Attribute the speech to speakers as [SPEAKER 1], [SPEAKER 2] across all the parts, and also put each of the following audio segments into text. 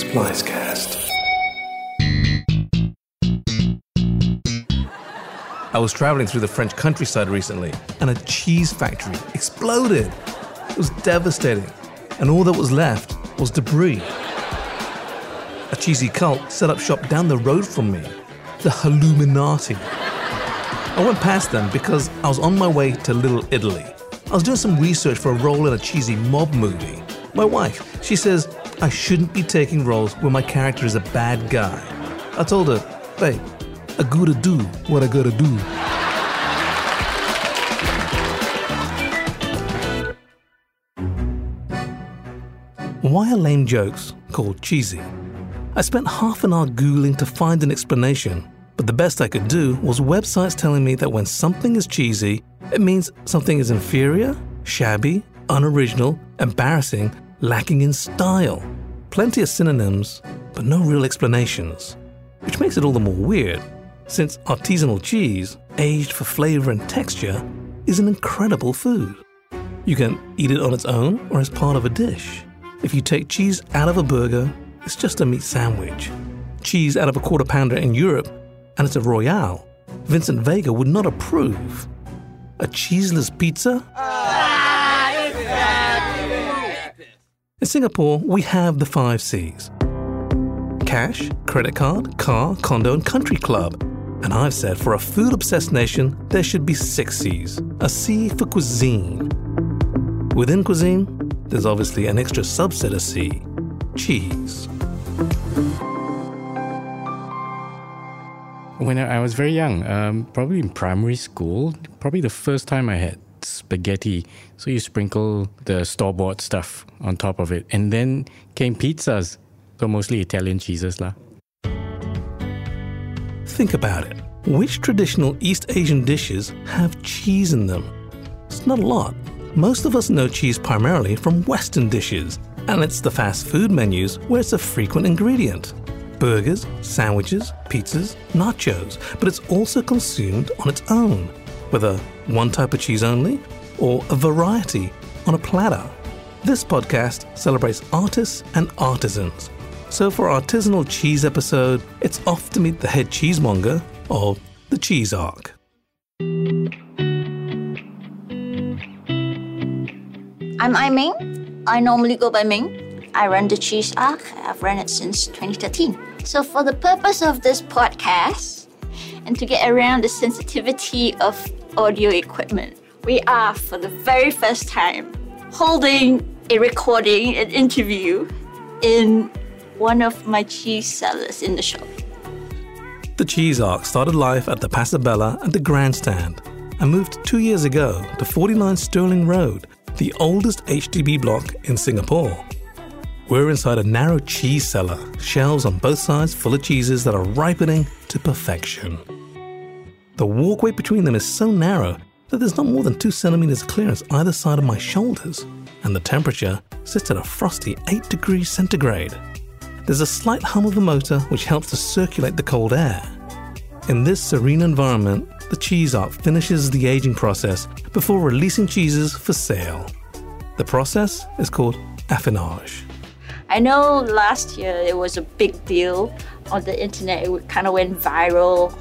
[SPEAKER 1] Splicecast. I was traveling through the French countryside recently, and a cheese factory exploded. It was devastating, and all that was left was debris. A cheesy cult set up shop down the road from me, the Halluminati. I went past them because I was on my way to Little Italy. I was doing some research for a role in a cheesy mob movie. My wife, she says I shouldn't be taking roles where my character is a bad guy. I told her, babe, I gotta do what I gotta do. Why are lame jokes called cheesy? I spent half an hour Googling to find an explanation, but the best I could do was websites telling me that when something is cheesy, it means something is inferior, shabby, unoriginal, embarrassing, lacking in style. Plenty of synonyms, but no real explanations, which makes it all the more weird since artisanal cheese, aged for flavor and texture, is an incredible food. You can eat it on its own or as part of a dish. If you take cheese out of a burger, it's just a meat sandwich. Cheese out of a quarter pounder in Europe, and it's a royale. Vincent Vega would not approve. A cheeseless pizza? In Singapore, we have the five C's cash, credit card, car, condo, and country club. And I've said for a food obsessed nation, there should be six C's. A C for cuisine. Within cuisine, there's obviously an extra subset of C cheese.
[SPEAKER 2] When I was very young, um, probably in primary school, probably the first time I had spaghetti. So you sprinkle the store bought stuff on top of it. And then came pizzas. So mostly Italian cheeses. lah.
[SPEAKER 1] Think about it. Which traditional East Asian dishes have cheese in them? It's not a lot. Most of us know cheese primarily from Western dishes, and it's the fast food menus where it's a frequent ingredient. Burgers, sandwiches, pizzas, nachos, but it's also consumed on its own, whether one type of cheese only or a variety on a platter. This podcast celebrates artists and artisans so for our artisanal cheese episode, it's off to meet the head cheesemonger of the Cheese Ark.
[SPEAKER 3] I'm I Ming. I normally go by Ming. I run the Cheese Ark. I've run it since 2013. So for the purpose of this podcast, and to get around the sensitivity of audio equipment, we are for the very first time holding a recording, an interview in one of my cheese cellars in the shop.
[SPEAKER 1] The Cheese Ark started life at the PasarBella at the Grandstand and moved two years ago to 49 Stirling Road, the oldest HDB block in Singapore. We're inside a narrow cheese cellar, shelves on both sides full of cheeses that are ripening to perfection. The walkway between them is so narrow that there's not more than two centimeters clearance either side of my shoulders, and the temperature sits at a frosty 8 degrees centigrade. There's a slight hum of the motor which helps to circulate the cold air. In this serene environment, the Cheese Ark finishes the aging process before releasing cheeses for sale. The process is called affinage.
[SPEAKER 3] I know last year it was a big deal on the internet. It kind of went viral.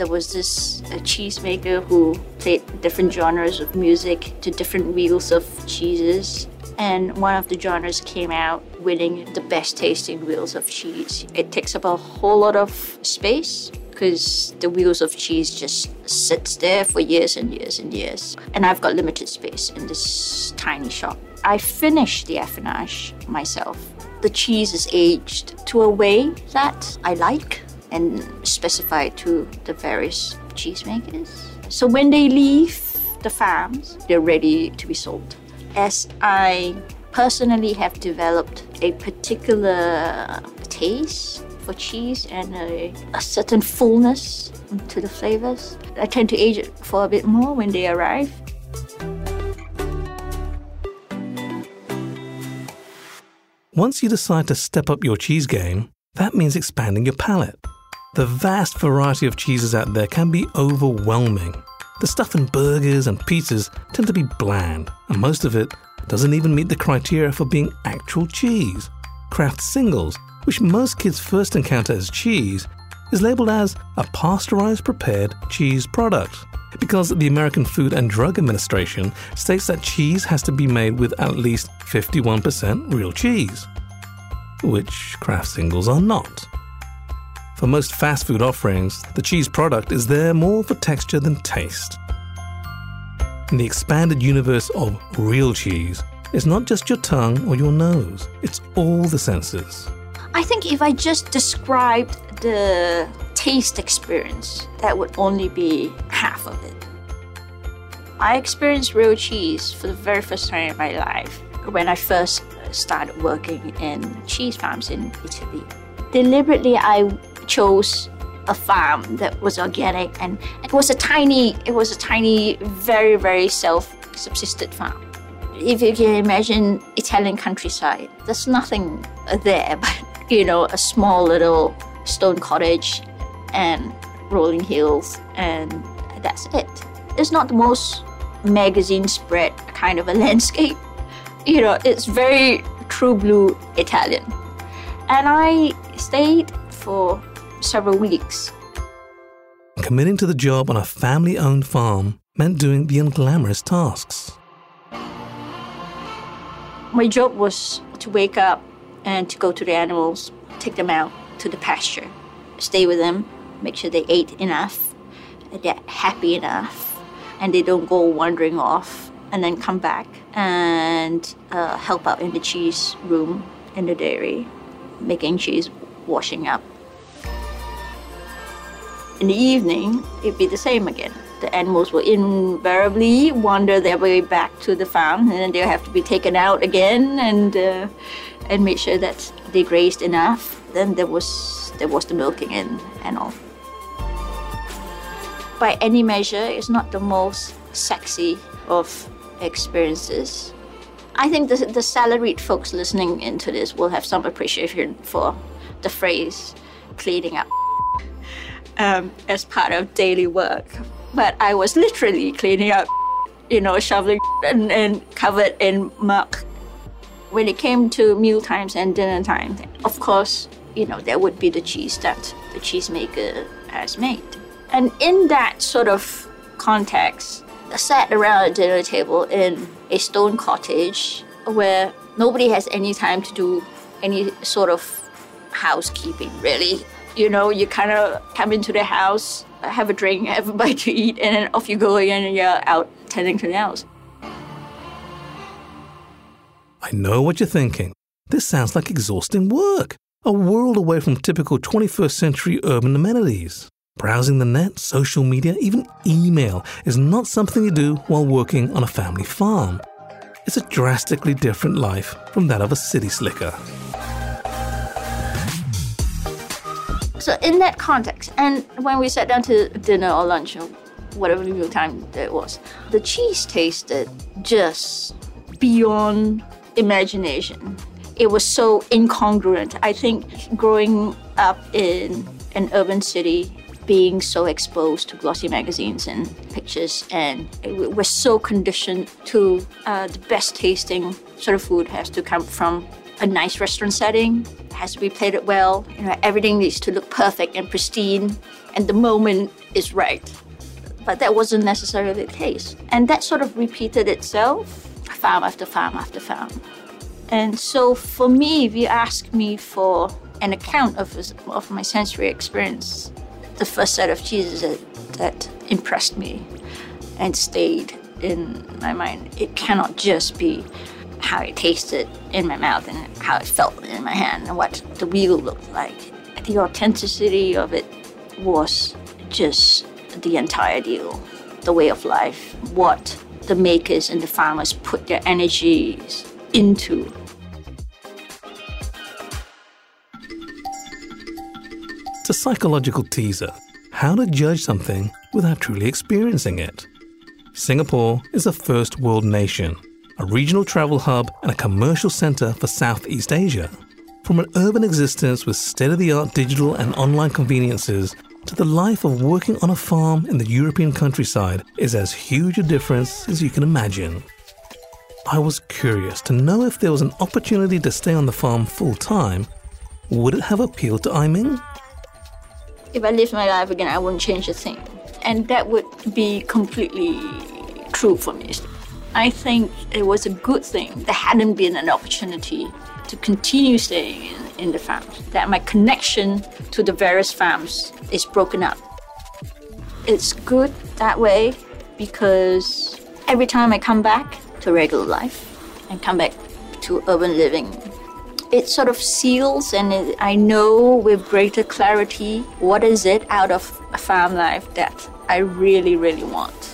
[SPEAKER 3] There was this cheesemaker who played different genres of music to different wheels of cheeses and one of the genres came out winning the best tasting wheels of cheese. It takes up a whole lot of space because the wheels of cheese just sits there for years and years and years. And I've got limited space in this tiny shop. I finished the affinage myself. The cheese is aged to a way that I like and specified to the various cheesemakers. So when they leave the farms, they're ready to be sold as I personally have developed a particular taste for cheese and a, a, certain fullness to the flavors. I tend to age it for a bit more when they arrive.
[SPEAKER 1] Once you decide to step up your cheese game, that means expanding your palate. The vast variety of cheeses out there can be overwhelming. The stuff in burgers and pizzas tend to be bland, and most of it doesn't even meet the criteria for being actual cheese. Kraft singles, which most kids first encounter as cheese, is labeled as a pasteurized prepared cheese product because the American Food and Drug Administration states that cheese has to be made with at least 51% real cheese, which Kraft singles are not. For most fast food offerings, the cheese product is there more for texture than taste. In the expanded universe of real cheese, it's not just your tongue or your nose, it's all the senses.
[SPEAKER 3] I think if I just described the taste experience, that would only be half of it. I experienced real cheese for the very first time in my life when I first started working in cheese farms in Italy. Deliberately, I chose a farm that was organic and it was a tiny, it was a tiny, very, very self-subsisted farm. If you can imagine Italian countryside, there's nothing there but, you know, a small little stone cottage and rolling hills and that's it. It's not the most magazine spread kind of a landscape. You know, it's very true blue Italian. And I stayed for several weeks.
[SPEAKER 1] Committing to the job on a family owned farm meant doing the unglamorous tasks.
[SPEAKER 3] My job was to wake up and to go to the animals, take them out to the pasture, stay with them, make sure they ate enough, they're happy enough, and they don't go wandering off, and then come back and uh, help out in the cheese room in the dairy, making cheese, washing up. In the evening, it'd be the same again. The animals will invariably wander their way back to the farm, and then they'll have to be taken out again and uh, and make sure that they grazed enough. Then there was there was the milking and, and all. By any measure, it's not the most sexy of experiences. I think the, the salaried folks listening into this will have some appreciation for the phrase cleaning up um, as part of daily work. But I was literally cleaning up, you know, shoveling and, and covered in muck. When it came to meal times and dinner time, of course, you know, there would be the cheese that the cheesemaker has made. And in that sort of context, I sat around a dinner table in a stone cottage where nobody has any time to do any sort of housekeeping, really. You know, you kind of come into the house, have a drink, have a bite to eat, and then off you go again and you're out tending to the house.
[SPEAKER 1] I know what you're thinking. This sounds like exhausting work, a world away from typical 21st century urban amenities. Browsing the net, social media, even email is not something you do while working on a family farm. It's a drastically different life from that of a city slicker.
[SPEAKER 3] So in that context, and when we sat down to dinner or lunch or whatever meal time it was, the cheese tasted just beyond imagination. It was so incongruent. I think growing up in an urban city, being so exposed to glossy magazines and pictures, and we're so conditioned to uh, the best tasting sort of food has to come from a nice restaurant setting, has to be plated well. You know, everything needs to look perfect and pristine, and the moment is right. But that wasn't necessarily the case. And that sort of repeated itself farm after farm after farm. And so for me, if you ask me for an account of, of my sensory experience, the first set of cheeses that, that impressed me and stayed in my mind, it cannot just be how it tasted in my mouth and how it felt in my hand and what the wheel looked like. The authenticity of it was just the entire deal, the way of life, what the makers and the farmers put their energies into.
[SPEAKER 1] It's a psychological teaser how to judge something without truly experiencing it. Singapore is a first world nation a regional travel hub, and a commercial center for Southeast Asia. From an urban existence with state of the art digital and online conveniences to the life of working on a farm in the European countryside is as huge a difference as you can imagine. I was curious to know if there was an opportunity to stay on the farm full time, would it have appealed to Ai Ming?
[SPEAKER 3] If I lived my life again, I wouldn't change a thing. And that would be completely true for me. I think it was a good thing there hadn't been an opportunity to continue staying in, in the farms, that my connection to the various farms is broken up. It's good that way because every time I come back to regular life and come back to urban living, it sort of seals and it, I know with greater clarity what is it out of farm life that I really, really want.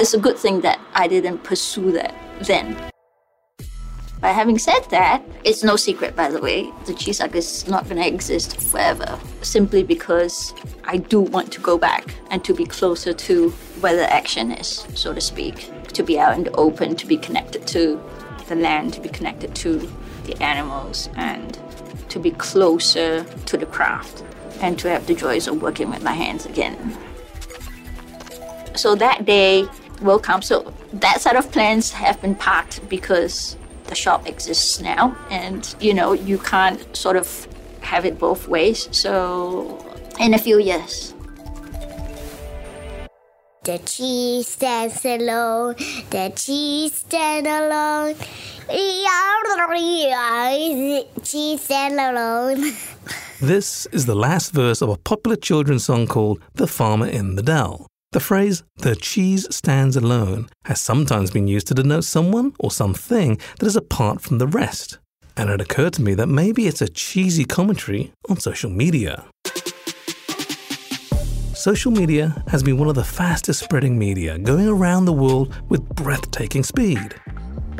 [SPEAKER 3] It's a good thing that I didn't pursue that then. But having said that, it's no secret, by the way, the Cheese Ark is not going to exist forever, simply because I do want to go back and to be closer to where the action is, so to speak, to be out in the open, to be connected to the land, to be connected to the animals, and to be closer to the craft, and to have the joys of working with my hands again. So that day will come. So that set of plans have been parked because the shop exists now, and you know you can't sort of have it both ways. So in a few years.
[SPEAKER 4] The cheese stands alone. The cheese stands alone. Cheese stands alone.
[SPEAKER 1] This is the last verse of a popular children's song called The Farmer in the Dell. The phrase, the cheese stands alone, has sometimes been used to denote someone or something that is apart from the rest. And it occurred to me that maybe it's a cheesy commentary on social media. Social media has been one of the fastest spreading media, going around the world with breathtaking speed.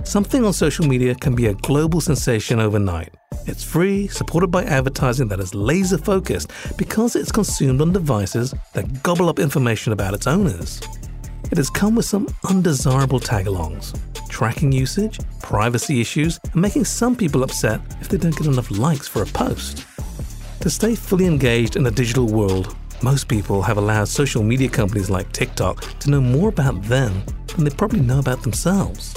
[SPEAKER 1] Something on social media can be a global sensation overnight. It's free, supported by advertising that is laser focused because it's consumed on devices that gobble up information about its owners. It has come with some undesirable tagalongs, tracking usage, privacy issues, and making some people upset if they don't get enough likes for a post. To stay fully engaged in the digital world, most people have allowed social media companies like TikTok to know more about them than they probably know about themselves.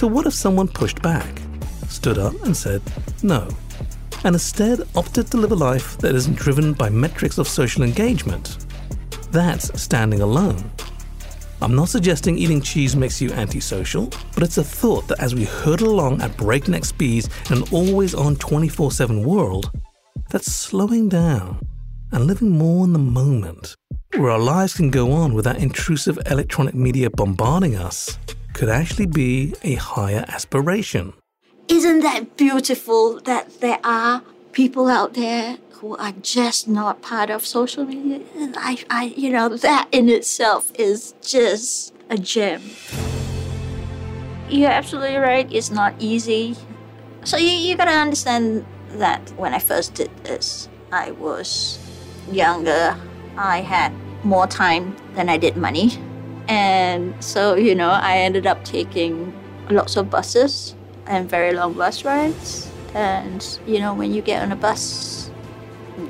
[SPEAKER 1] So, what if someone pushed back, stood up and said no, and instead opted to live a life that isn't driven by metrics of social engagement? That's standing alone. I'm not suggesting eating cheese makes you antisocial, but it's a thought that as we hurtle along at breakneck speeds in an always on 24 7 world, that's slowing down and living more in the moment, where our lives can go on without intrusive electronic media bombarding us, could actually be a higher aspiration.
[SPEAKER 3] Isn't that beautiful that there are people out there who are just not part of social media? I, I, you know, that in itself is just a gem. You're absolutely right. It's not easy. So you, you gotta understand that when I first did this, I was younger. I had more time than I did money. And so, you know, I ended up taking lots of buses and very long bus rides. And, you know, when you get on a bus,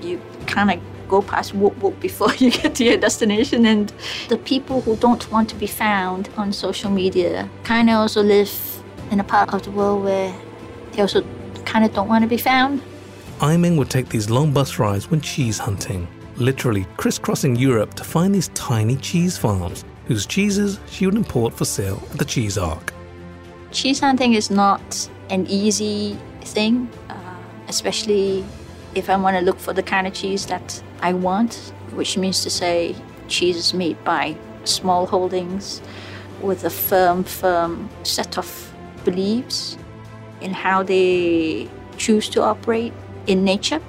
[SPEAKER 3] you kind of go past whoop whoop before you get to your destination. And the people who don't want to be found on social media kind of also live in a part of the world where they also kind of don't want to be found.
[SPEAKER 1] Ai Ming would take these long bus rides when cheese hunting, literally crisscrossing Europe to find these tiny cheese farms whose cheeses she would import for sale at the Cheese Ark.
[SPEAKER 3] Cheese hunting is not an easy thing, uh, especially if I want to look for the kind of cheese that I want, which means to say cheese is made by small holdings with a firm, firm set of beliefs in how they choose to operate in nature.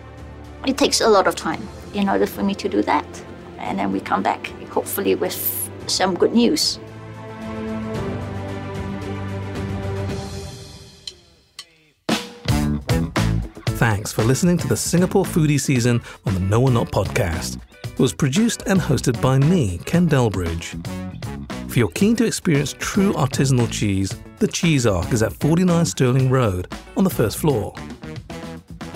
[SPEAKER 3] It takes a lot of time in order for me to do that. And then we come back, hopefully, with some good news.
[SPEAKER 1] Thanks for listening to the Singapore Foodie season on the No or Not podcast. It was produced and hosted by me, Ken Delbridge. If you're keen to experience true artisanal cheese, the Cheese Ark is at 49 Stirling Road on the first floor.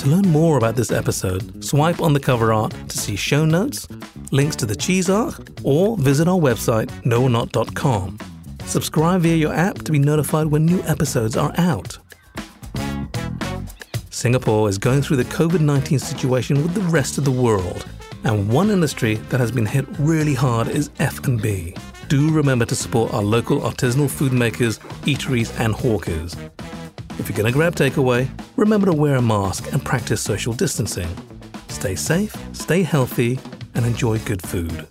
[SPEAKER 1] To learn more about this episode, swipe on the cover art to see show notes, links to the Cheese Ark, or visit our website, noornot.com. Subscribe via your app to be notified when new episodes are out. Singapore is going through the COVID 19 situation with the rest of the world, and one industry that has been hit really hard is F&B. Do remember to support our local artisanal food makers, eateries, and hawkers. If you're going to grab takeaway, remember to wear a mask and practice social distancing. Stay safe, stay healthy, and enjoy good food.